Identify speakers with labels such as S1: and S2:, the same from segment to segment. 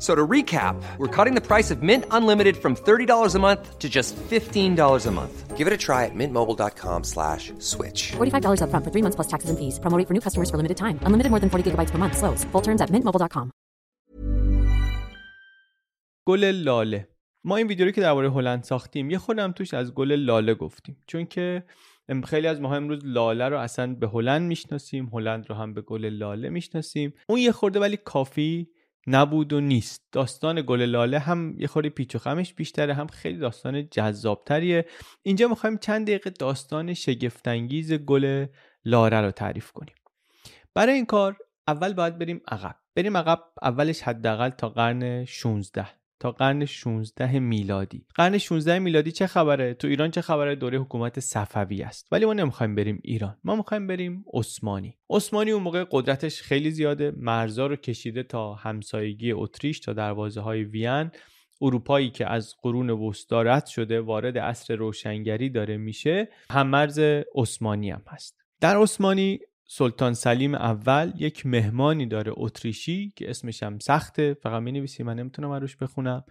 S1: So to recap, we're cutting the price of Mint Unlimited from $30 a month to just $15 a month. Give it a try at mintmobile.com slash switch.
S2: $45 upfront for three months plus taxes and fees. Promoting for new customers for limited time. Unlimited more than 40 gigabytes per month. Slows. Full terms at mintmobile.com.
S3: گل لاله ما این ویدیو رو که درباره هلند ساختیم یه خودم توش از گل لاله گفتیم چون که خیلی از ما امروز لاله رو اصلا به هلند می‌شناسیم هلند رو هم به گل لاله می‌شناسیم اون یه خورده ولی کافی نبود و نیست. داستان گل لاله هم یه خوری پیچ و خمش بیشتره هم خیلی داستان جذابتریه. اینجا می‌خوایم چند دقیقه داستان شگفتانگیز گل لاله رو تعریف کنیم. برای این کار اول باید بریم عقب. بریم عقب اولش حداقل تا قرن 16 تا قرن 16 میلادی. قرن 16 میلادی چه خبره؟ تو ایران چه خبره؟ دوره حکومت صفوی است. ولی ما نمی‌خوایم بریم ایران. ما می‌خوایم بریم عثمانی. عثمانی اون موقع قدرتش خیلی زیاده. مرزا رو کشیده تا همسایگی اتریش تا دروازه های وین. اروپایی که از قرون وسطا رد شده وارد عصر روشنگری داره میشه. هم مرز عثمانی هم هست. در عثمانی سلطان سلیم اول یک مهمانی داره اتریشی که اسمش هم سخته. فقط می نویسی من نمی‌تونم روش بخونم.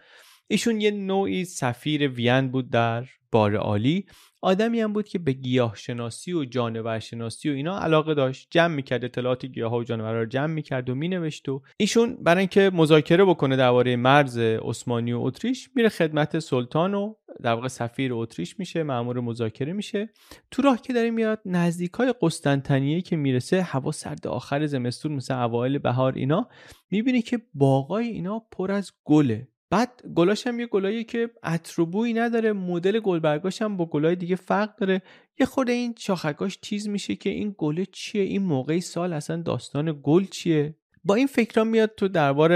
S3: ایشون یه نوعی سفیر وین بود در بار عالی آدمی هم بود که به گیاه شناسی و جانور شناسی و اینا علاقه داشت. جمع می‌کرد اطلاعات گیاه و جانور رو جمع می‌کرد و مینوشت و ایشون برای اینکه مذاکره بکنه درباره مرز عثمانی و اتریش میره خدمت سلطان و در واقع سفیر اتریش میشه مأمور مذاکره میشه. تو راه که داره میاد نزدیک های قسطنطنیه که می‌رسه هوا سرد آخر زمستون مثل اوایل بهار اینا می‌بینی که باغای اینا پر از گله. بعد گلاش هم یه گلایی که عطر نداره مدل گلبرگاش هم با گلای دیگه فرق داره. یه خورده این شاخکاش تیز میشه که این گله چیه؟ این موقعی سال اصلا داستان گل چیه؟ با این فکرام میاد تو دربار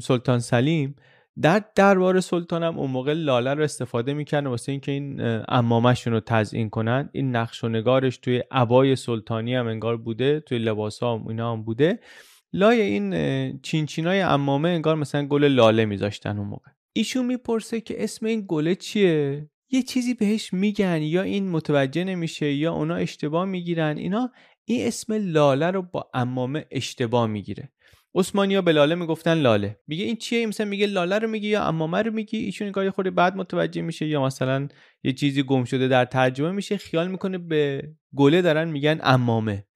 S3: سلطان سلیم. در دربار سلطان هم اون موقع لاله رو استفاده می‌کنه واسه اینکه این امامشون رو تزیین کنن. این نقش و نگارش توی عبای سلطانی هم انگار بوده توی لباس هم اینا هم بوده. لای این چینچینای امامه انگار مثلا گل لاله میذاشتن اون موقع. ایشون می‌پرسه که اسم این گله چیه؟ یه چیزی بهش میگن یا این متوجه نمیشه یا اونا اشتباه می‌گیرن. اینا این اسم لاله رو با امامه اشتباه می‌گیره. عثمانیا به لاله می‌گفتن لاله. میگه این چیه؟ مثلا میگه لاله رو میگی یا امامه رو میگی؟ ایشون نگاه خورده بعد متوجه میشه یا مثلا یه چیزی گم شده در ترجمه میشه. خیال می‌کنه به گله دارن میگن امامه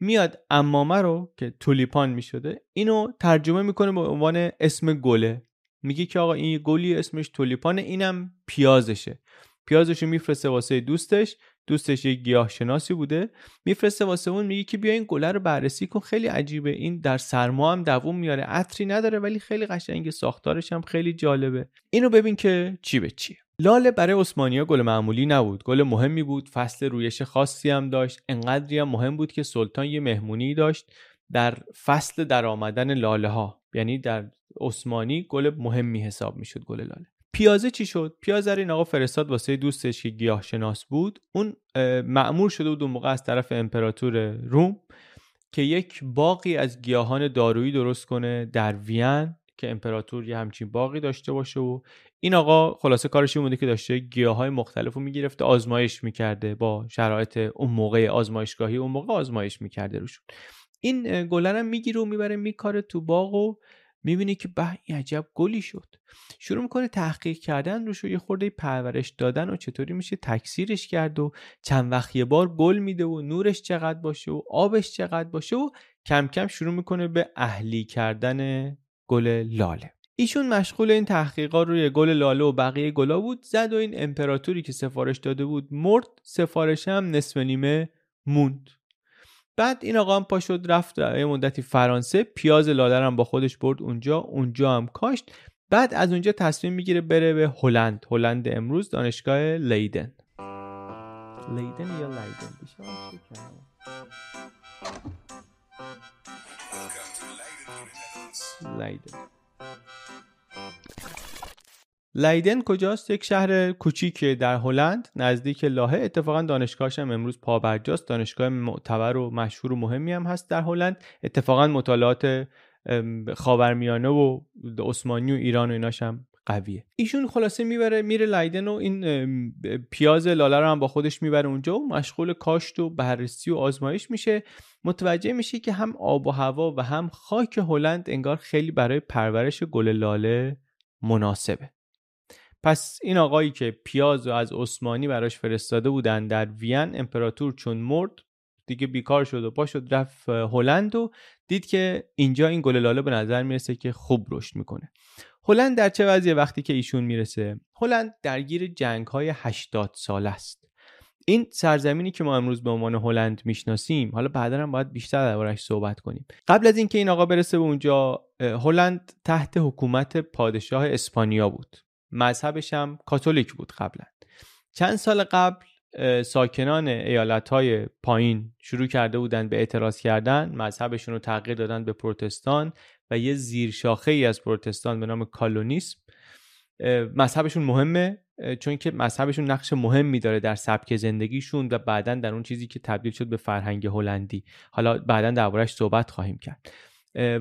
S3: میاد امامه رو که تولیپان می‌شده اینو ترجمه می‌کنه به عنوان اسم گله. میگه که آقا این گلی اسمش تولیپانه اینم پیازشه. پیازشو میفرسته واسه دوستش دوستش یه گیاه شناسی بوده. میفرسته واسه اون میگه که بیا این گله رو بررسی کن. خیلی عجیبه. این در سرما هم دووم میاره عطری نداره ولی خیلی قشنگه. ساختارش هم خیلی جالبه. اینو ببین که چی به چیه. لاله برای عثمانیا گل معمولی نبود. گل مهمی بود. فصل رویش خاصی هم داشت. انقدری هم مهم بود که سلطان یه مهمونی داشت در فصل در آمدن لاله ها یعنی در عثمانی گل مهمی حساب می‌شد گل لاله. پیازه چی شد؟ پیازه این آقا فرستاد واسه دوستش که گیاه شناس بود. اون معمور شده بود اون موقع از طرف امپراتور روم که یک باقی از گیاهان دارویی درست کنه در وین که امپراتور یه همچین باقی داشته باشه و این آقا خلاصه کارش این بوده که داشته گیاه های مختلف رو می‌گرفته آزمایش می‌کرده با شرایط اون موقع آزمایشگاهی اون موقع آزمایش می‌کرده روشون. این گلن هم می‌گیره و می‌بره میکاره تو باغ و می‌بینی که به این عجب گلی شد. شروع می‌کنه تحقیق کردن روش و یه خورده پرورش دادن و چطوری میشه تکثیرش کرد و چند وقت یه بار گل میده و نورش چقدر باشه و آبش چقدر باشه و کم کم شروع می‌کنه به اهلی کردن گل لاله. ایشون مشغول این تحقیقات روی گل لاله و بقیه گلا بود زد و این امپراتوری که سفارش داده بود مرد سفارش هم نصف نیمه موند. بعد این آقا هم پا شد رفت یه مدتی فرانسه پیاز لاله هم با خودش برد اونجا اونجا هم کاشت. بعد از اونجا تصمیم می‌گیره بره به هلند. هلند امروز دانشگاه لیدن. لیدن یا لیدن؟ لیدن. لیدن کجاست؟ یک شهر کوچیک در هلند نزدیک لاهه. اتفاقا دانشگاهش هم امروز پابرجاست. دانشگاه معتبر و مشهور و مهمی هم هست در هلند. اتفاقا مطالعات خاورمیانه و عثمانی و ایران و ایناش هم قویه. ایشون خلاصه می‌بره میره لیدن و این پیاز لاله رو هم با خودش می‌بره اونجا و مشغول کاشت و بررسی و آزمایش میشه. متوجه میشه که هم آب و هوا و هم خاک هلند انگار خیلی برای پرورش گل لاله مناسبه. پس این آقایی که پیاز رو از عثمانی براش فرستاده بودن در وین امپراتور چون مرد دیگه بیکار شد و پا شد رفت هلند و دید که اینجا این گل لاله به نظر می‌رسه که خوب رشد می‌کنه. هلند در چه وضعیه وقتی که ایشون می‌رسه؟ هلند درگیر جنگ های 80 سال است. این سرزمینی که ما امروز به عنوان هلند می‌شناسیم حالا بعدا هم باید بیشتر دربارش صحبت کنیم. قبل از اینکه این آقا برسه به اونجا هلند تحت حکومت پادشاه اسپانیا بود. مذهبش هم کاتولیک بود قبلا. چند سال قبل ساکنان ایالت های پایین شروع کرده بودند به اعتراض کردن مذهبشون رو تغییر دادن به پروتستان و یه زیرشاخه ای از پروتستان به نام کالونیسم. مذهبشون مهمه چون که مذهبشون نقش مهمی داره در سبک زندگیشون و بعدا در اون چیزی که تبدیل شد به فرهنگ هلندی. حالا بعدا دربارهش صحبت خواهیم کرد.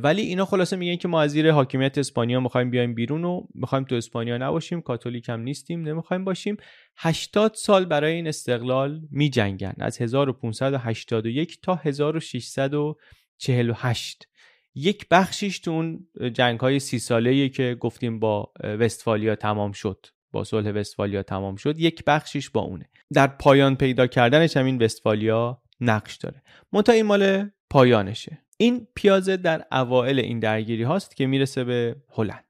S3: ولی اینا خلاصه میگن که ما از زیر حاکمیت اسپانیا می‌خوایم بیایم بیرون و می‌خوایم تو اسپانیا نباشیم کاتولیک هم نیستیم نمی‌خوایم باشیم. 80 سال برای این استقلال میجنگن از 1581 تا 1648 یک بخشیش تو اون جنگ های سی ساله که گفتیم با وستفالیا تمام شد با صلح وستفالیا تمام شد یک بخشیش با اونه. در پایان پیدا کردنش هم این وستفالیا نقش داره. منتها این مال پایانشه. این پیازه در اوائل این درگیری هاست که می‌رسه به هلند.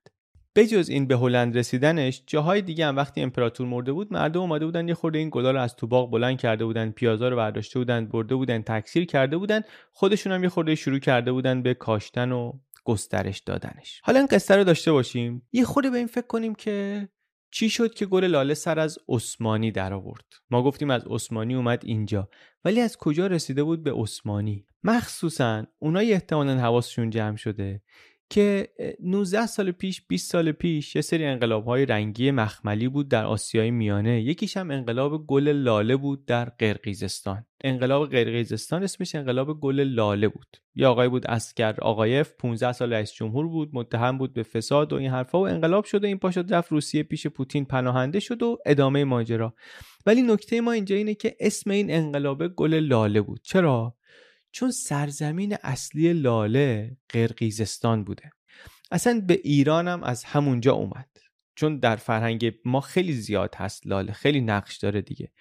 S3: بجز این به هلند رسیدنش جاهای دیگه هم وقتی امپراتور مرده بود مردم اومده بودن یه خورده این گلا رو از تو باغ بلند کرده بودن پیازا رو برداشته بودن برده بودن تکثیر کرده بودن خودشون هم یه خورده شروع کرده بودن به کاشتن و گسترش دادنش. حالا این قصه رو داشته باشیم. یه خورده به این فکر کنیم که چی شد که گل لاله سر از عثمانی در آورد ما گفتیم از عثمانی اومد اینجا ولی از کجا رسیده بود به عثمانی؟ مخصوصا اونایی احتمالا حواسشون جمع شده که 19 سال پیش 20 سال پیش یه سری انقلاب های رنگی مخملی بود در آسیای میانه. یکیش هم انقلاب گل لاله بود در قرقیزستان. انقلاب قرقیزستان اسمش انقلاب گل لاله بود. یه آقای بود اسکر آقایف 15 سال رئیس جمهور بود متهم بود به فساد و این حرفا و انقلاب شد و این پاشد رفت روسیه پیش پوتین پناهنده شد و ادامه ماجرا. ولی نکته ما اینجا اینه که اسم این انقلاب گل لاله بود. چرا؟ چون سرزمین اصلی لاله قرقیزستان بوده. اصلا به ایران هم از همونجا اومد. چون در فرهنگ ما خیلی زیاد هست لاله خیلی نقش داره دیگه.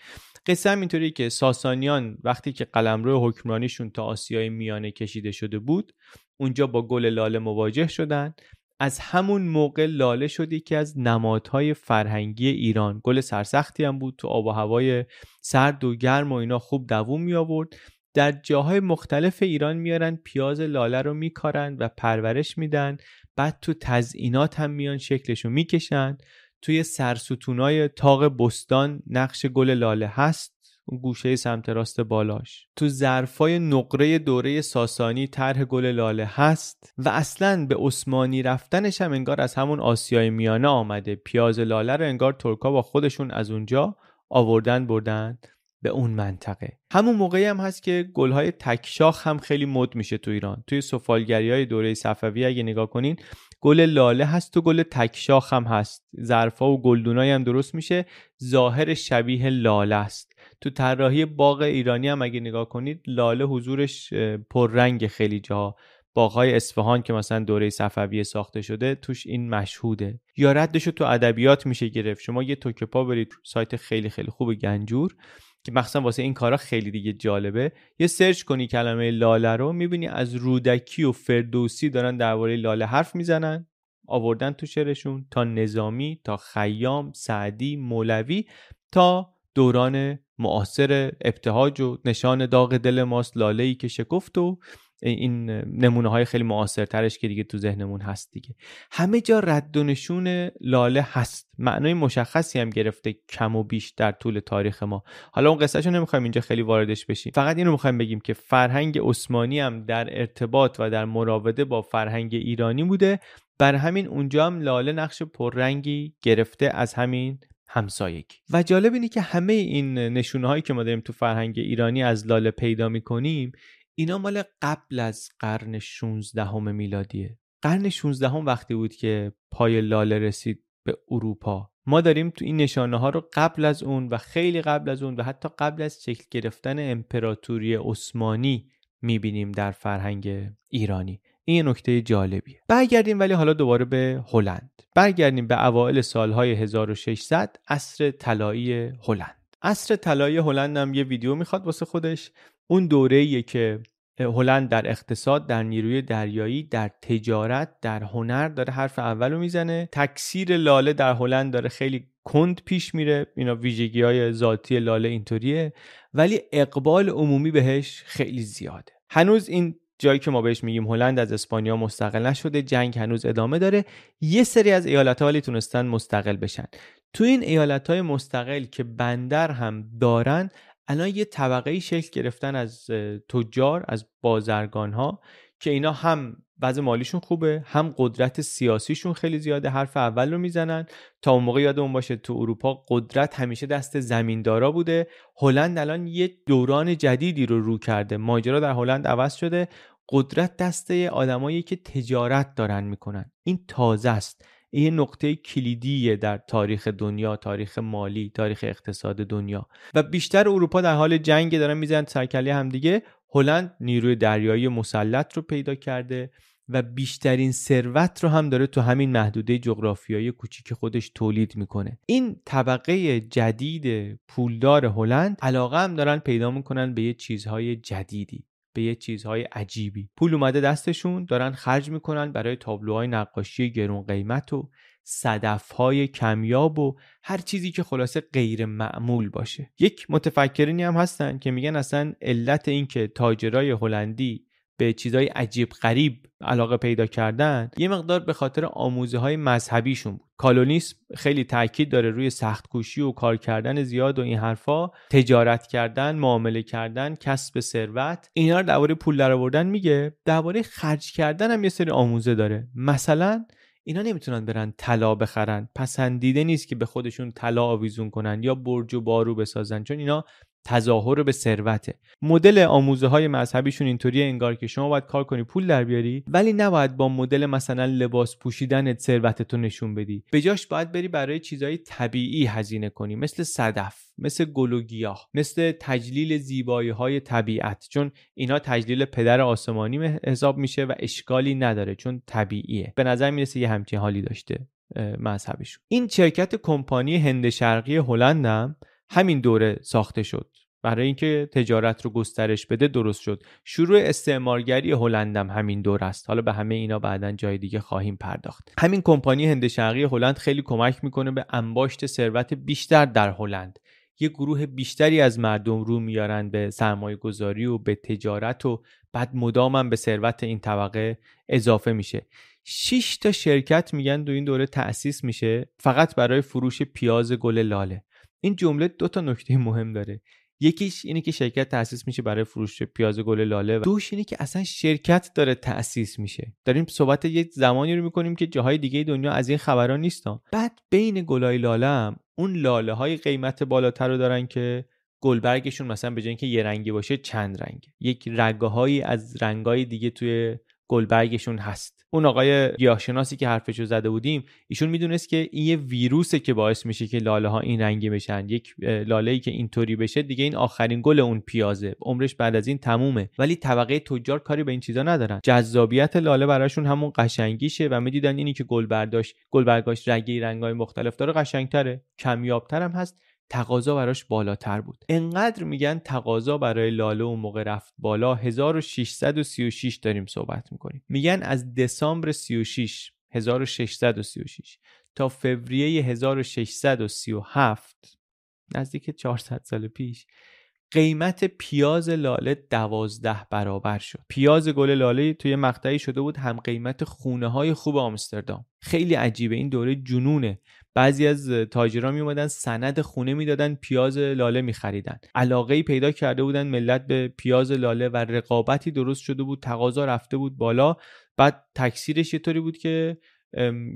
S3: قصه هم اینطوری که ساسانیان وقتی که قلمرو حکمرانیشون تا آسیای میانه کشیده شده بود اونجا با گل لاله مواجه شدن. از همون موقع لاله شد یکی از نمادهای فرهنگی ایران. گل سرسختی هم بود تو آب و هوای سرد و گرم و اینا خوب دووم می آورد در جاهای مختلف ایران میارن پیاز لاله رو میکارن و پرورش میدن. بعد تو تزئینات هم میان شکلشو می‌کشن. توی سرستونای تاق بستان نقش گل لاله هست اون گوشه سمت راست بالاش. تو ظرفای نقره دوره ساسانی طرح گل لاله هست و اصلا به عثمانی رفتنش هم انگار از همون آسیای میانه آمده. پیاز لاله رو انگار ترکا با خودشون از اونجا آوردن بردن. به اون منطقه. همون موقعی هم هست که گلهای تکشاخ هم خیلی مد میشه تو ایران. توی سفالگری های دوره صفوی اگه نگاه کنین گل لاله هست و گل تکشاخ هم هست. ظرفا و گلدونایی هم درست میشه. ظاهر شبیه لاله است. تو طراحی باغ ایرانی هم اگه نگاه کنید لاله حضورش پررنگ خیلی جاها باغهای اصفهان که مثلا دوره صفویه ساخته شده توش این مشهوده. یا ردش تو ادبیات میشه گرفت. شما یه توکپا برید سایت خیلی خیلی خوب گنجور. که مخصوصا واسه این کارا خیلی دیگه جالبه. یه سرچ کنی کلمه لاله رو می‌بینی از رودکی و فردوسی دارن درباره لاله حرف می‌زنن. آوردن تو شعرشون تا نظامی تا خیام سعدی مولوی تا دوران معاصر ابتهاج و نشان داغ دل ماست لاله ای که شکفت و این نمونه های خیلی معاصرترش که دیگه تو ذهنمون هست دیگه. همه جا رد و نشون لاله هست. معنای مشخصی هم گرفته کم و بیش در طول تاریخ ما. حالا اون قصهشو نمی‌خوایم اینجا خیلی واردش بشیم. فقط اینو می‌خوایم بگیم که فرهنگ عثمانی هم در ارتباط و در مراوده با فرهنگ ایرانی بوده. بر همین اونجا هم لاله نقش پررنگی گرفته از همین همسایگی. و جالب اینه که همه این نشونه هایی که ما داریم تو فرهنگ ایرانی از لاله پیدا می‌کنیم اینا مال قبل از قرن 16 همه میلادیه. قرن 16 هم وقتی بود که پای لاله رسید به اروپا. ما داریم تو این نشانه ها رو قبل از اون و خیلی قبل از اون و حتی قبل از شکل گرفتن امپراتوری عثمانی می‌بینیم در فرهنگ ایرانی. این نکته جالبیه. برگردیم ولی حالا دوباره به هلند. برگردیم به اوایل سالهای 1600 عصر طلایی هلند. عصر طلایی هلند هم یه ویدیو می‌خواد واسه خودش. اون دوره که هلند در اقتصاد در نیروی دریایی در تجارت در هنر داره حرف اول رو می‌زنه. تکثیر لاله در هلند داره خیلی کند پیش میره. اینا ویژگی های ذاتی لاله اینطوریه. ولی اقبال عمومی بهش خیلی زیاده. هنوز این جایی که ما بهش میگیم هلند از اسپانیا مستقل نشده. جنگ هنوز ادامه داره. یه سری از ایالت ها ولی تونستن مستقل بشن. تو این ایالت های مستقل که بندر هم دارن الان یه طبقه شکل گرفتن از تجار از بازرگان ها که اینا هم وضع مالیشون خوبه هم قدرت سیاسیشون خیلی زیاده حرف اول رو می‌زنن. تا اون موقع یادمون باشه تو اروپا قدرت همیشه دست زمیندارا بوده. هلند الان یه دوران جدیدی رو رو کرده. ماجرا در هلند عوض شده. قدرت دسته آدمایی که تجارت دارن می‌کنن. این تازه است. این نقطه کلیدیه در تاریخ دنیا تاریخ مالی تاریخ اقتصاد دنیا. و بیشتر اروپا در حال جنگ دارن می‌زنن سرکله همدیگه. هلند نیروی دریایی مسلط رو پیدا کرده و بیشترین ثروت رو هم داره تو همین محدوده جغرافیایی کوچیک خودش تولید می‌کنه. این طبقه جدید پولدار هلند علاقه هم دارن پیدا می‌کنن به یه چیزهای جدیدی. به یه چیزهای عجیبی. پول اومده دستشون دارن خرج می‌کنن برای تابلوهای نقاشی گرون قیمت و صدفهای کمیاب و هر چیزی که خلاصه غیر معمول باشه. یک متفکرینی هم هستن که میگن اصلا علت این که تاجرای هلندی به چیزهای عجیب غریب علاقه پیدا کردن یه مقدار به خاطر آموزه های مذهبیشون بود. کالونیسم خیلی تاکید داره روی سخت کوشی و کار کردن زیاد و این حرفا تجارت کردن معامله کردن کسب ثروت اینا رو درباره پول درآوردن میگه. درباره خرج کردن هم یه سری آموزه داره. مثلا اینا نمی‌تونن برن طلا بخرن. پسندیده نیست که به خودشون طلا آویزون کنن یا برج و بارو بسازن. چون اینا تظاهر به ثروته. مدل آموزه های مذهبیشون اینطوریه انگار که شما باید کار کنی پول در بیاری ولی نباید با مدل مثلا لباس پوشیدن ثروتتو نشون بدی. به جاش باید بری برای چیزهای طبیعی هزینه کنی مثل صدف مثل گل و گیاه مثل تجلیل زیبایی های طبیعت. چون اینا تجلیل پدر آسمانی حساب میشه و اشکالی نداره چون طبیعیه. به نظر می‌رسه یه همچین حالی داشته مذهبشون این شرکت کمپانی هند شرقی هلندم همین دوره ساخته شد. برای اینکه تجارت رو گسترش بده درست شد. شروع استعمارگری هلندم همین دور است. حالا به همه اینا بعدا جای دیگه خواهیم پرداخت. همین کمپانی هند شرقی هلند خیلی کمک می‌کنه به انباشت ثروت بیشتر در هلند. یه گروه بیشتری از مردم رو میارن به سرمایه گذاری و به تجارت و بعد مدامم به ثروت این طبقه اضافه میشه. 6 تا شرکت میگن دو این دوره تأسیس میشه. فقط برای فروش پیاز گل لاله. این جمله دو تا نکته مهم داره. یکیش اینه که شرکت تأسیس میشه برای فروش پیاز گل لاله و دوش اینه که اصلا شرکت داره تأسیس میشه. داریم صحبت یه زمانی رو می‌کنیم که جاهای دیگه دنیا از این خبران نیستن. بعد بین گلای لاله هم اون لاله های قیمت بالاتر رو دارن که گلبرگشون مثلا به جای اینکه یه رنگی باشه چند رنگ. یک رگه هایی از رنگای دیگه توی گلبرگشون هست. اون آقای گیاهشناسی که حرفشو زده بودیم ایشون می‌دونست که این یه ویروسه که باعث میشه که لاله ها این رنگی بشن. یک لاله ای که اینطوری بشه دیگه این آخرین گل اون پیازه. عمرش بعد از این تمومه. ولی طبقه تجار کاری به این چیزا ندارن. جذابیت لاله براشون همون قشنگیشه و می‌دیدن اینی که گل برداشت گل برگاش رنگی رنگای مختلف داره قشنگتره. کمیابتر هم هست. تقاضا براش بالاتر بود. انقدر میگن تقاضا برای لاله اون موقع رفت بالا 1636 داریم صحبت می‌کنیم. میگن از دسامبر 36 1636 تا فوریه 1637 نزدیک 400 سال پیش قیمت پیاز لاله دوازده برابر شد. پیاز گل لاله توی مقطعی شده بود هم قیمت خونه های خوب آمستردام. خیلی عجیبه این دوره جنونه. بعضی از تاجران می اومدن سند خونه می‌دادن پیاز لاله می خریدن علاقه پیدا کرده بودن ملت به پیاز لاله و رقابتی درست شده بود تقاضا رفته بود بالا. بعد تکثیرش یه طوری بود که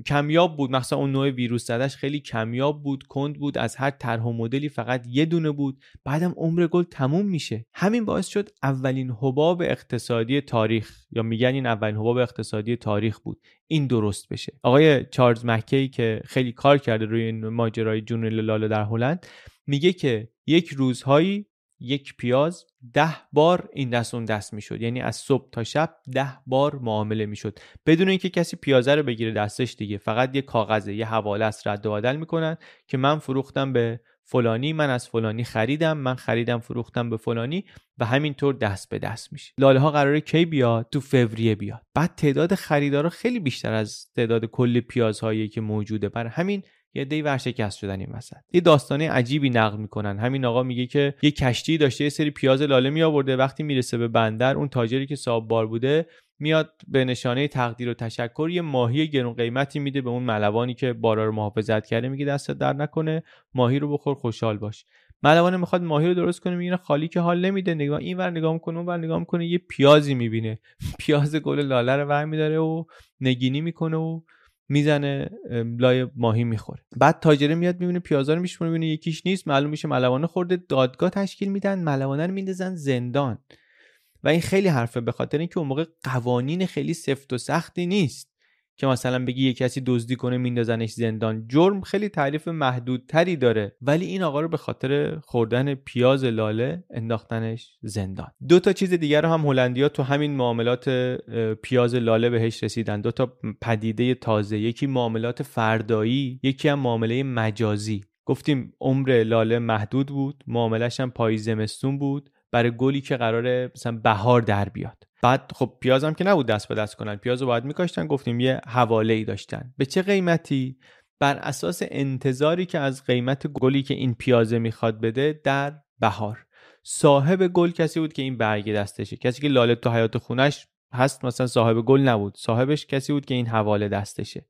S3: کمیاب بود. مثلا اون نوع ویروس زدش خیلی کمیاب بود کند بود از هر طرح و مدلی فقط یه دونه بود. بعدم عمر گل تموم میشه. همین باعث شد اولین حباب اقتصادی تاریخ یا میگن این اولین حباب اقتصادی تاریخ بود. این درست بشه. آقای چارلز مکی که خیلی کار کرده روی این ماجرای جنون لاله در هلند میگه که یک روزهایی یک پیاز ده بار این دست اون دست می‌شد. یعنی از صبح تا شب ده بار معامله می‌شد. بدون اینکه کسی پیازه رو بگیره دستش دیگه. فقط یه کاغذه یه حواله است رد و بدل می‌کنن که من فروختم به فلانی من از فلانی خریدم من خریدم فروختم به فلانی و همینطور دست به دست میشه. لاله ها قراره کی بیاد؟ تو فوریه بیاد. بعد تعداد خریدارا خیلی بیشتر از تعداد کل پیازهایی که موجوده. برای همین یه دی ورشکست شدن این وسط. یه داستانه عجیبی نقل می‌کنن. همین آقا میگه که یه کشتی داشته یه سری پیاز لاله می آورده وقتی می‌رسه به بندر اون تاجری که صاحب بار بوده میاد به نشانه تقدیر و تشکر یه ماهی گرون قیمتی میده به اون ملوانی که بارا رو محافظت کرده. میگه دست در نکنه ماهی رو بخور خوشحال باش. ملوانه می‌خواد ماهی رو درست کنه میگه خالی که حال نمیده. نگاه این ور نگاه می‌کنه اون ور نگاه می‌کنه یه پیازی می‌بینه. پیاز گل لاله رو برمیداره و نگینی می‌کنه و می‌زنه لای ماهی می‌خوره. بعد تاجره میاد می‌بینه پیازا رو میشمونه می‌بینه یکیش نیست معلوم میشه ملوانه خورده. دادگاه تشکیل میدن ملوانه رو میندازن زندان. و این خیلی حرفه به خاطر اینکه اون موقع قوانین خیلی سفت و سختی نیست. که مثلا بگی یه کسی دزدی کنه میندازنش زندان. جرم خیلی تعریف محدودتری داره. ولی این آقا رو به خاطر خوردن پیاز لاله انداختنش زندان. دو تا چیز دیگر رو هم هلندیا تو همین معاملات پیاز لاله بهش رسیدن. دو تا پدیده تازه. یکی معاملات فردایی یکی هم معامله مجازی. گفتیم عمر لاله محدود بود. معاملش هم پاییز زمستون بود. برای گلی که قراره مثلا بهار در بیاد. بعد خب پیازم که نبود دست به دست کنن. پیاز رو باید میکاشتن گفتیم یه حواله ای داشتن. به چه قیمتی؟ بر اساس انتظاری که از قیمت گلی که این پیازه می‌خواد بده در بهار. صاحب گل کسی بود که این برگ دستشه. کسی که لاله تو حیات خونش هست مثلا صاحب گل نبود. صاحبش کسی بود که این حواله دستشه.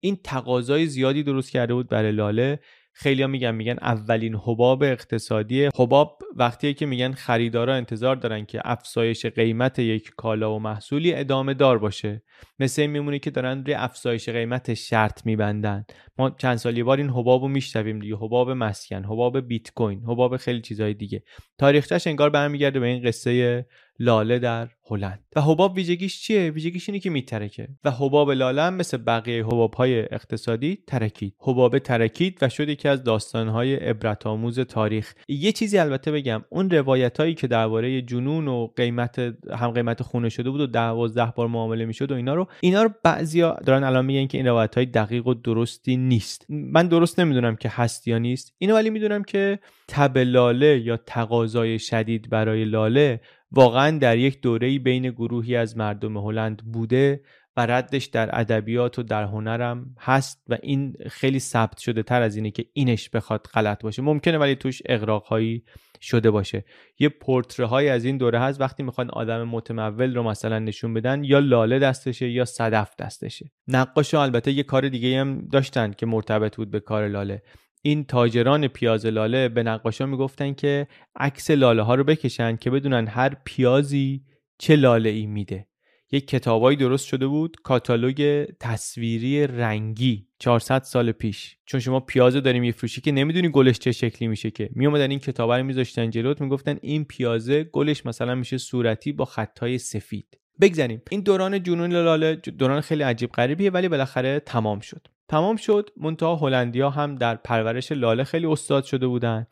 S3: این تقاضای زیادی درست کرده بود برای لاله. خیلی ها میگن میگن اولین حباب اقتصادی حباب وقتی که میگن خریدارا انتظار دارن که افزایش قیمت یک کالا و محصولی ادامه دار باشه. مثل این میمونه که دارن روی افزایش قیمت شرط میبندن. ما چند سالی بار این حباب رو میشنویم دیگه. حباب مسکن حباب بیت کوین حباب خیلی چیزهای دیگه. تاریخچش انگار برمیگرده به این قصه لاله در هلند. و حباب ویژگیش چیه؟ ویژگیش اینه که میترکه و حباب لاله هم مثل بقیه حباب های اقتصادی ترکید. حباب ترکید و شد یکی از داستان های عبرت آموز تاریخ. یه چیزی البته بگم اون روایت هایی که درباره جنون و قیمت هم قیمت خونه شده بود و دوازده بار معامله می‌شد و اینا رو اینا رو بعضیا دارن الان میگن که این روایت های دقیق و درستی نیست. من درست نمی‌دونم که هست یا نیست. اینو ولی می‌دونم که تب لاله یا تقاضای شدید برای لاله واقعا در یک دوره بین گروهی از مردم هلند بوده و ردش در ادبیات و در هنرم هست و این خیلی ثبت شده تر از اینه که اینش بخواد غلط باشه. ممکنه ولی توش اقراقهایی شده باشه. یه پورتره های از این دوره هست. وقتی می‌خوان آدم متمول رو مثلا نشون بدن یا لاله دستشه یا صدف دستشه. نقاش البته یه کار دیگه هم داشتن که مرتبط بود به کار لاله. این تاجران پیاز لاله به نقاشا می‌گفتن که عکس لاله ها رو بکشن که بدونن هر پیازی چه لاله ای میده. یک کتابایی درست شده بود کاتالوگ تصویری رنگی 400 سال پیش. چون شما پیازه داریم میفروشی که نمی‌دونی گلش چه شکلی میشه که. میومدن این کتابا رو میذاشتن جلوت می‌گفتن این پیازه گلش مثلا میشه صورتی با خطای سفید. بگذاریم. این دوران جنون لاله دوران خیلی عجیب غریبیه ولی بالاخره تمام شد. تمام شد. منتها هلندیا هم در پرورش لاله خیلی استاد شده بودن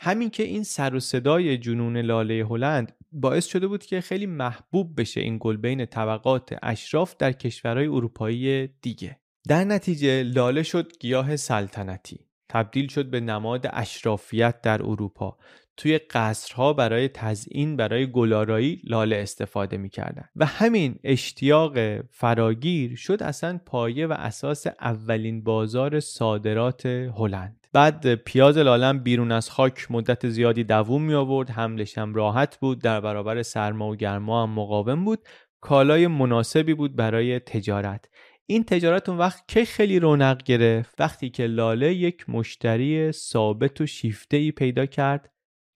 S3: همین که این سر و صدای جنون لاله هلند باعث شده بود که خیلی محبوب بشه این گل بین طبقات اشراف در کشورهای اروپایی دیگه. در نتیجه لاله شد گیاه سلطنتی. تبدیل شد به نماد اشرافیت در اروپا. توی قصرها برای تزئین برای گلارایی لاله استفاده می‌کردن. و همین اشتیاق فراگیر شد اصلا پایه و اساس اولین بازار صادرات هلند. بعد پیاز لالم بیرون از خاک مدت زیادی دووم می آورد حملش هم راحت بود در برابر سرما و گرما هم مقاوم بود. کالای مناسبی بود برای تجارت. این تجارت اون وقت که خیلی رونق گرفت؟ وقتی که لاله یک مشتری ثابت و شیفته ای پیدا کرد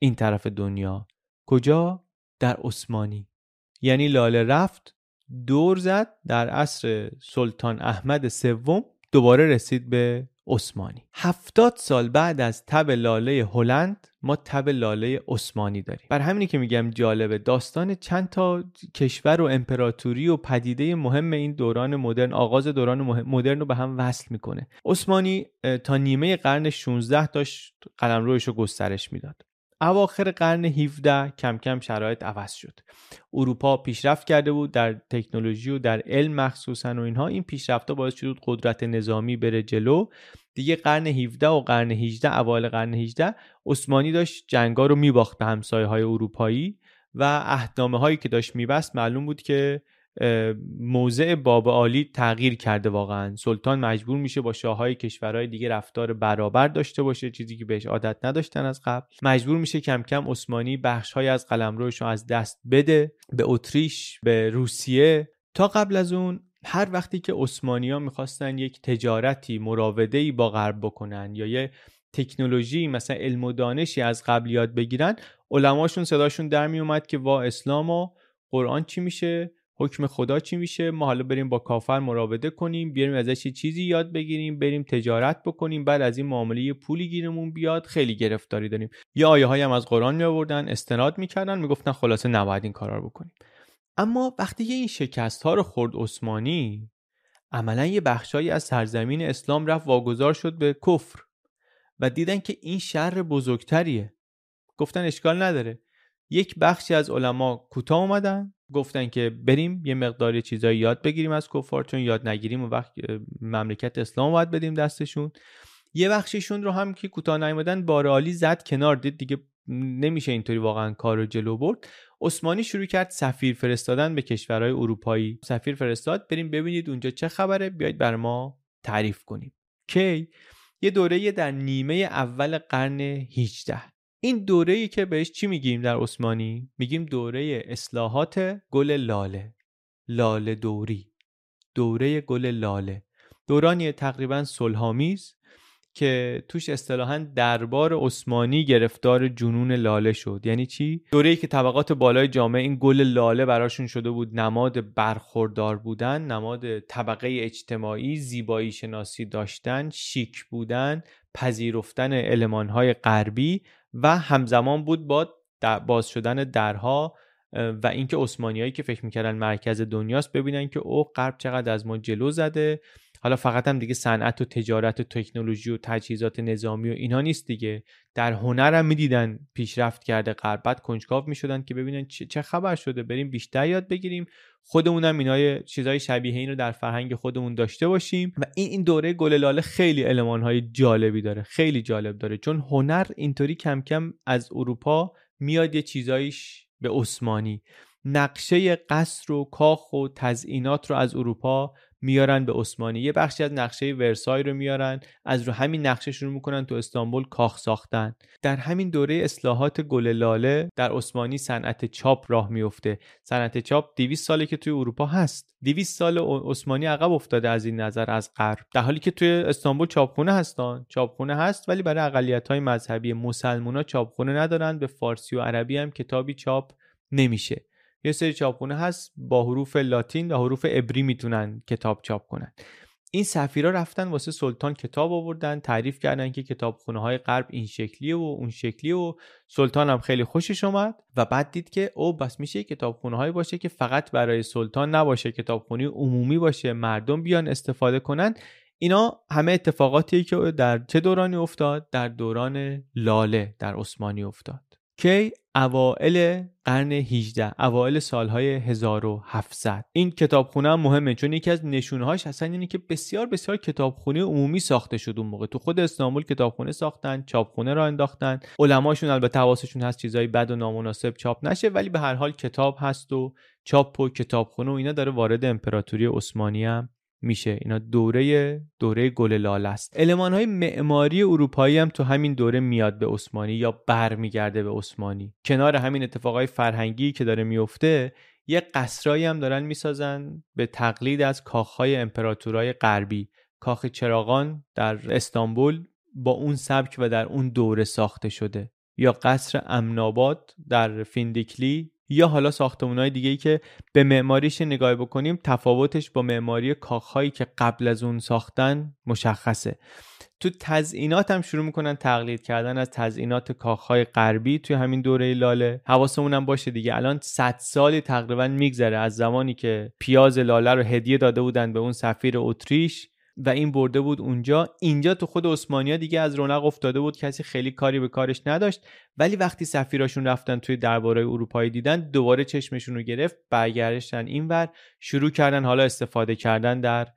S3: این طرف دنیا. کجا؟ در عثمانی. یعنی لاله رفت دور زد در عصر سلطان احمد سوم دوباره رسید به عثمانی. هفتاد سال بعد از تب لاله هلند ما تب لاله عثمانی داریم. بر همینی که میگم جالبه داستان چند تا کشور و امپراتوری و پدیده مهم این دوران مدرن آغاز دوران مدرن رو به هم وصل می‌کنه. عثمانی تا نیمه قرن 16 داشت قلمروش رو گسترش می‌داد. اواخر قرن 17 کم کم شرایط عوض شد. اروپا پیشرفت کرده بود در تکنولوژی و در علم مخصوصا و اینها. این پیشرفتها باعث شد قدرت نظامی بره جلو. دیگه قرن 17 و قرن 18 اوایل قرن 18 عثمانی داشت جنگا رو میباخت به همسایه های اروپایی و اهدامه هایی که داشت میبست معلوم بود که موضع باب عالی تغییر کرده واقعا. سلطان مجبور میشه با شاههای کشورهای دیگه رفتار برابر داشته باشه چیزی که بهش عادت نداشتن از قبل. مجبور میشه کم کم عثمانی بخشهایی از قلمروش رو از دست بده به اتریش به روسیه. تا قبل از اون هر وقتی که ها می‌خواستن یک تجارتی مراوده با غرب بکنن یا یه تکنولوژی مثلا علم و دانشی از قبل یاد بگیرن علماشون صداشون در میومد که وا اسلام و قرآن چی میشه؟ حکم خدا چی میشه؟ ما حالا بریم با کافر مراوده کنیم بیاریم ازش چیزی یاد بگیریم بریم تجارت بکنیم بعد از این معامله پولی گیرمون بیاد خیلی گرفتاری داریم. یا آیه هم از قرآن می آوردن استناد می‌کردن می‌گفتن خلاصه نباید این کارا رو بکنیم. اما وقتی این شکست ها رو خورد عثمانی عملا یه بخشایی از سرزمین اسلام رفت واگذار شد به کفر و دیدن که این شر بزرگتریه. گفتن اشکال نداره. یک بخشی از علما کوتاه اومدن گفتن که بریم یه مقداری چیزایی یاد بگیریم از کفار چون یاد نگیریم و وقت مملکت اسلام باید بدیم دستشون. یه بخشیشون رو هم که کوتاه نیومدن بارعالی زد کنار دید دیگه نمیشه اینطوری واقعا کار جلو برد. عثمانی شروع کرد سفیر فرستادن به کشورهای اروپایی. سفیر فرستاد بریم ببینید اونجا چه خبره بیاید بر ما تعریف کنیم. کی؟ یه دوره در نیمه اول قرن 18 این دوره ای که بهش چی میگیم در عثمانی؟ میگیم دوره اصلاحات گل لاله لاله دوری. دوره گل لاله. دورانی تقریبا صلحآمیز که توش اصطلاحا دربار عثمانی گرفتار جنون لاله شد. یعنی چی؟ دوره‌ای که طبقات بالای جامعه این گل لاله براشون شده بود نماد برخوردار بودن نماد طبقه اجتماعی زیبایی شناسی داشتن شیک بودن پذیرفتن المانهای غربی و همزمان بود با باز شدن درها و اینکه عثمانیایی که فکر می‌کردن مرکز دنیاست ببینن که او غرب چقدر از ما جلو زده. حالا فقط هم دیگه صنعت و تجارت و تکنولوژی و تجهیزات نظامی و اینا نیست دیگه. در هنر هم می‌دیدن پیشرفت کرده غرب بعد کنجکاو می‌شدن که ببینن چه خبر شده. بریم بیشتر یاد بگیریم. خودمونم اینای چیزای شبیه این رو در فرهنگ خودمون داشته باشیم. و این این دوره گل لاله خیلی های جالبی داره. خیلی جالب داره. چون هنر اینطوری کم کم از اروپا میاد یه چیزایش به عثمانی. نقشه قصر و کاخ و تزئینات رو از اروپا میارن به عثمانی. یه بخشی از نقشه ورسای رو میارن از رو همین نقشه شروع می‌کنن تو استانبول کاخ ساختن. در همین دوره اصلاحات گل لاله در عثمانی صنعت چاپ راه میفته صنعت چاپ 200 ساله که توی اروپا هست. 200 سال عثمانی عقب افتاده از این نظر از غرب. در حالی که توی استانبول چاپخونه هستن. چاپخونه هست ولی برای اقلیت های مذهبی مسلمونا چاپخونه ندارن. به فارسی و عربی هم کتابی چاپ نمیشه. یه سری چاپخونه هست با حروف لاتین و حروف عبری می‌تونن کتاب چاپ کنن. این سفیرا رفتن واسه سلطان کتاب آوردن تعریف کردن که کتابخونه های غرب این شکلیه و اون شکلیه و سلطان هم خیلی خوشش اومد و بعد دید که او بس میشه کتابخونه هایی باشه که فقط برای سلطان نباشه کتابخونه عمومی باشه مردم بیان استفاده کنن. اینا همه اتفاقاتی که در چه دورانی افتاد؟ در دوران لاله در عثمانی افتاد. کی اوائل قرن 18 اوائل سالهای 1700 این کتابخونه هم مهمه چون یکی از نشونهاش اصلا اینه که بسیار بسیار کتابخونه عمومی ساخته شد اون موقع. تو خود استانبول کتابخونه ساختن چاپخونه را انداختن. علماشون البته حواسشون هست چیزای بد و نامناسب چاپ نشه ولی به هر حال کتاب هست و چاپ و کتابخونه و اینا داره وارد امپراتوری عثمانی هم میشه. اینا دوره دوره گل لاله است. المان های معماری اروپایی هم تو همین دوره میاد به عثمانی یا برمیگرده به عثمانی. کنار همین اتفاقای فرهنگی که داره میفته یه قصرایی هم دارن می‌سازن به تقلید از کاخهای امپراتورای غربی. کاخ چراغان در استانبول با اون سبک و در اون دوره ساخته شده. یا قصر امناباد در فیندیکلی یا حالا های دیگه ای که به معماریش نگاه بکنیم تفاوتش با معماری کاخهایی که قبل از اون ساختن مشخصه. تو تزئینات هم شروع می‌کنن تقلید کردن از تزئینات کاخهای غربی توی همین دوره لاله. حواسمون هم باشه دیگه. الان 100 سالی تقریبا میگذره از زمانی که پیاز لاله رو هدیه داده بودن به اون سفیر اتریش. و این برده بود اونجا. اینجا تو خود عثمانیا دیگه از رونق افتاده بود. کسی خیلی کاری به کارش نداشت. ولی وقتی سفیراشون رفتن توی درباره اروپایی دیدن دوباره چشمشون رو گرفت برگشتن اینور شروع کردن حالا استفاده کردن در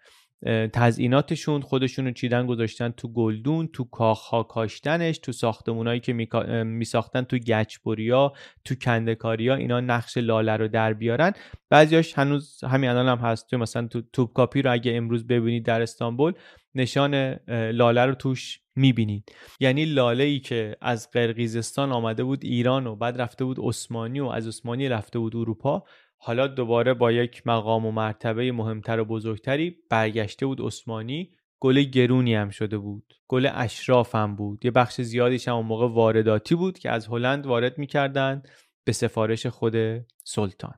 S3: تزئیناتشون خودشون رو چیدن گذاشتن تو گلدون تو کاخها کاشتنش تو ساختمونایی که میساختن تو گچبوریا تو کندکاریا اینا نقش لاله رو در بیارن. بعضیاش هنوز همین الان هم هست تو مثلا تو توپکاپی رو اگه امروز ببینید در استانبول نشان لاله رو توش می‌بینید. یعنی لاله ای که از قرقیزستان آمده بود ایران و بعد رفته بود عثمانی و از عثمانی رفته بود اروپا حالا دوباره با یک مقام و مرتبه مهمتر و بزرگتری برگشته بود عثمانی گل گرونی هم شده بود. گل اشراف هم بود. یه بخش زیادیش هم اون موقع وارداتی بود که از هلند وارد می‌کردن به سفارش خود سلطان.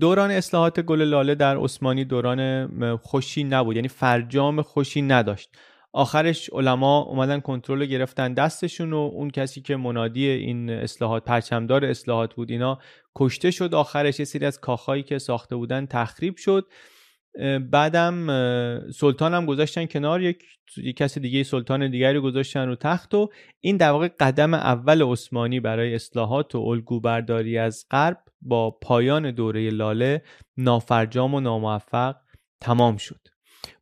S3: دوران اصلاحات گل لاله در عثمانی دوران خوشی نبود. یعنی فرجام خوشی نداشت. آخرش علما اومدن کنترل رو گرفتن دستشون و اون کسی که منادی این اصلاحات پرچمدار اصلاحات بود اینا کشته شد. آخرش یه سری از کاخهایی که ساخته بودن تخریب شد. بعدم سلطان هم گذاشتن کنار. یک, یک کسی دیگه سلطان دیگری گذاشتن رو تخت و این در واقع قدم اول عثمانی برای اصلاحات و الگوبرداری از غرب با پایان دوره لاله نافرجام و ناموفق تمام شد.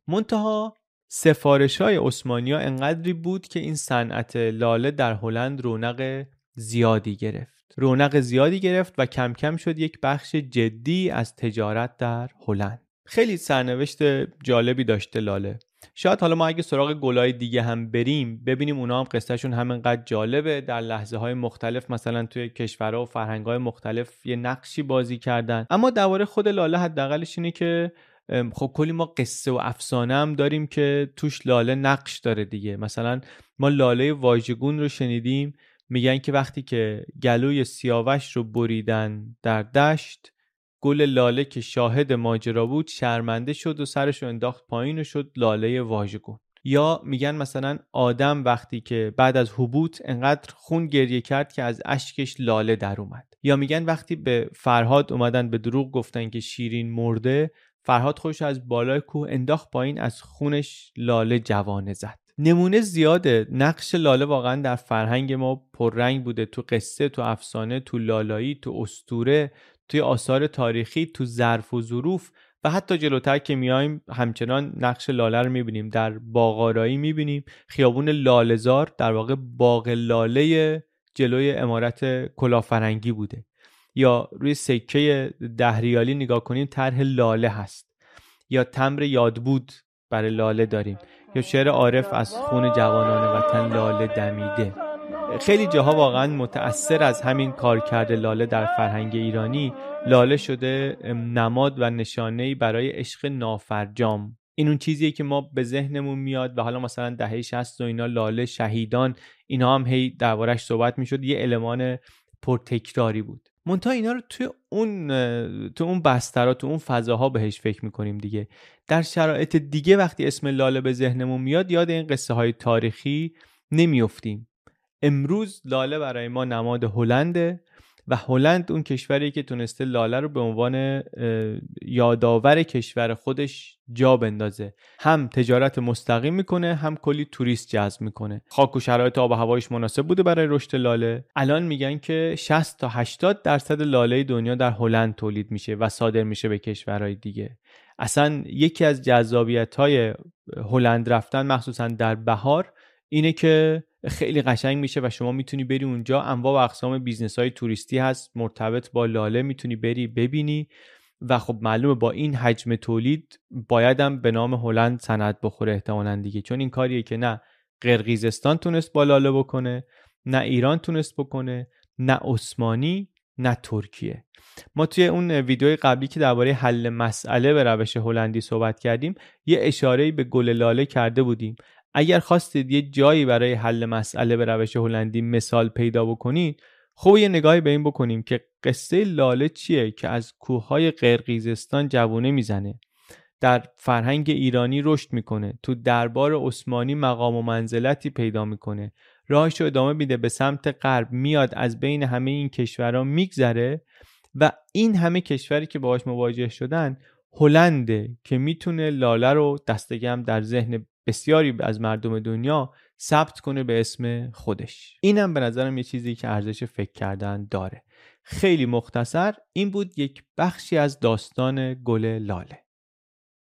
S3: منتها سفارش های عثمانی ها انقدری بود که این صنعت لاله در هلند رونق زیادی گرفت. رونق زیادی گرفت و کم کم شد یک بخش جدی از تجارت در هلند. خیلی سرنوشت جالبی داشته لاله. شاید حالا ما اگه سراغ گلای دیگه هم بریم ببینیم اونا هم قصهشون همینقدر جالبه. در لحظه های مختلف مثلا توی کشورها و فرهنگ های مختلف یه نقشی بازی کردن. اما درباره خود لاله حداقلش اینه که خب کلی ما قصه و افسانه هم داریم که توش لاله نقش داره دیگه. مثلا ما لاله واژگون رو شنیدیم میگن که وقتی که گلوی سیاوش رو بریدن در دشت گل لاله که شاهد ماجرا بود شرمنده شد و سرش رو انداخت پایین و شد لاله واژگون. یا میگن مثلا آدم وقتی که بعد از حبوط انقدر خون گریه کرد که از اشکش لاله در اومد. یا میگن وقتی به فرهاد اومدن به دروغ گفتن که شیرین مرده فرهاد خوش از بالای کوه انداخت پایین از خونش لاله جوانه زد. نمونه زیاده. نقش لاله واقعا در فرهنگ ما پررنگ بوده. تو قصه تو افسانه تو لالایی تو استوره توی آثار تاریخی تو ظرف و ظروف و حتی جلوتر که میایم همچنان نقش لاله رو می‌بینیم. در باغارایی می‌بینیم. خیابون لالزار در واقع باغ لاله جلوی امارت کلافرنگی بوده. یا روی سکه ده ریالی نگاه کنیم طرح لاله هست. یا تمر یادبود برای لاله داریم. یا شعر عارف از خون جوانان وطن لاله دمیده. خیلی جاها واقعا متأثر از همین کارکرد لاله در فرهنگ ایرانی. لاله شده نماد و نشانه برای عشق نافرجام. این اون چیزیه که ما به ذهنمون میاد و حالا مثلا دهه 60 و اینا لاله شهیدان اینا هم هی دربارش صحبت می‌شد. یه المان پرتکراری بود. منتها اینا رو توی اون تو اون بسترا تو اون فضاها بهش فکر می‌کنیم دیگه. در شرایط دیگه وقتی اسم لاله به ذهنمون میاد یاد این قصه های تاریخی نمیافتیم. امروز لاله برای ما نماد هلنده. و هلند اون کشوری که تونسته لاله رو به عنوان یادآور کشور خودش جا بندازه. هم تجارت مستقیم می‌کنه هم کلی توریست جذب می‌کنه. خاک و شرایط آب و هوایش مناسب بوده برای رشد لاله. الان میگن که 60 تا 80 درصد لاله دنیا در هلند تولید میشه و صادر میشه به کشورهای دیگه. اصلا یکی از جذابیت های هلند رفتن مخصوصا در بهار اینه که خیلی قشنگ میشه و شما می‌تونی بری اونجا. انواع و اقسام business های توریستی هست. مرتبط با لاله می‌تونی بری ببینی. و خب معلومه با این حجم تولید بایدم به نام هلند سند بخوره احتمالا دیگه. چون این کاریه که نه قرقیزستان تونست با لاله بکنه نه ایران تونست بکنه نه عثمانی نه ترکیه. ما توی اون ویدیو قبلی که درباره حل مسئله به روش هلندی صحبت کردیم یه اشاره به گل لاله کرده بودیم. اگر خواستید یه جایی برای حل مسئله به روش هلندی مثال پیدا بکنید خب یه نگاهی به این بکنیم که قصه لاله چیه که از کوههای قرقیزستان جوونه می‌زنه. در فرهنگ ایرانی رشد می‌کنه تو دربار عثمانی مقام و منزلتی پیدا می‌کنه. راهش رو ادامه میده به سمت غرب میاد از بین همه این کشورها میگذره و این همه کشوری که باهاش مواجه شدن هلنده که می‌تونه لاله رو دستگم در ذهن بسیاری از مردم دنیا ثبت کنه به اسم خودش. اینم به نظرم یه چیزی که ارزش فکر کردن داره. خیلی مختصر این بود یک بخشی از داستان گل لاله.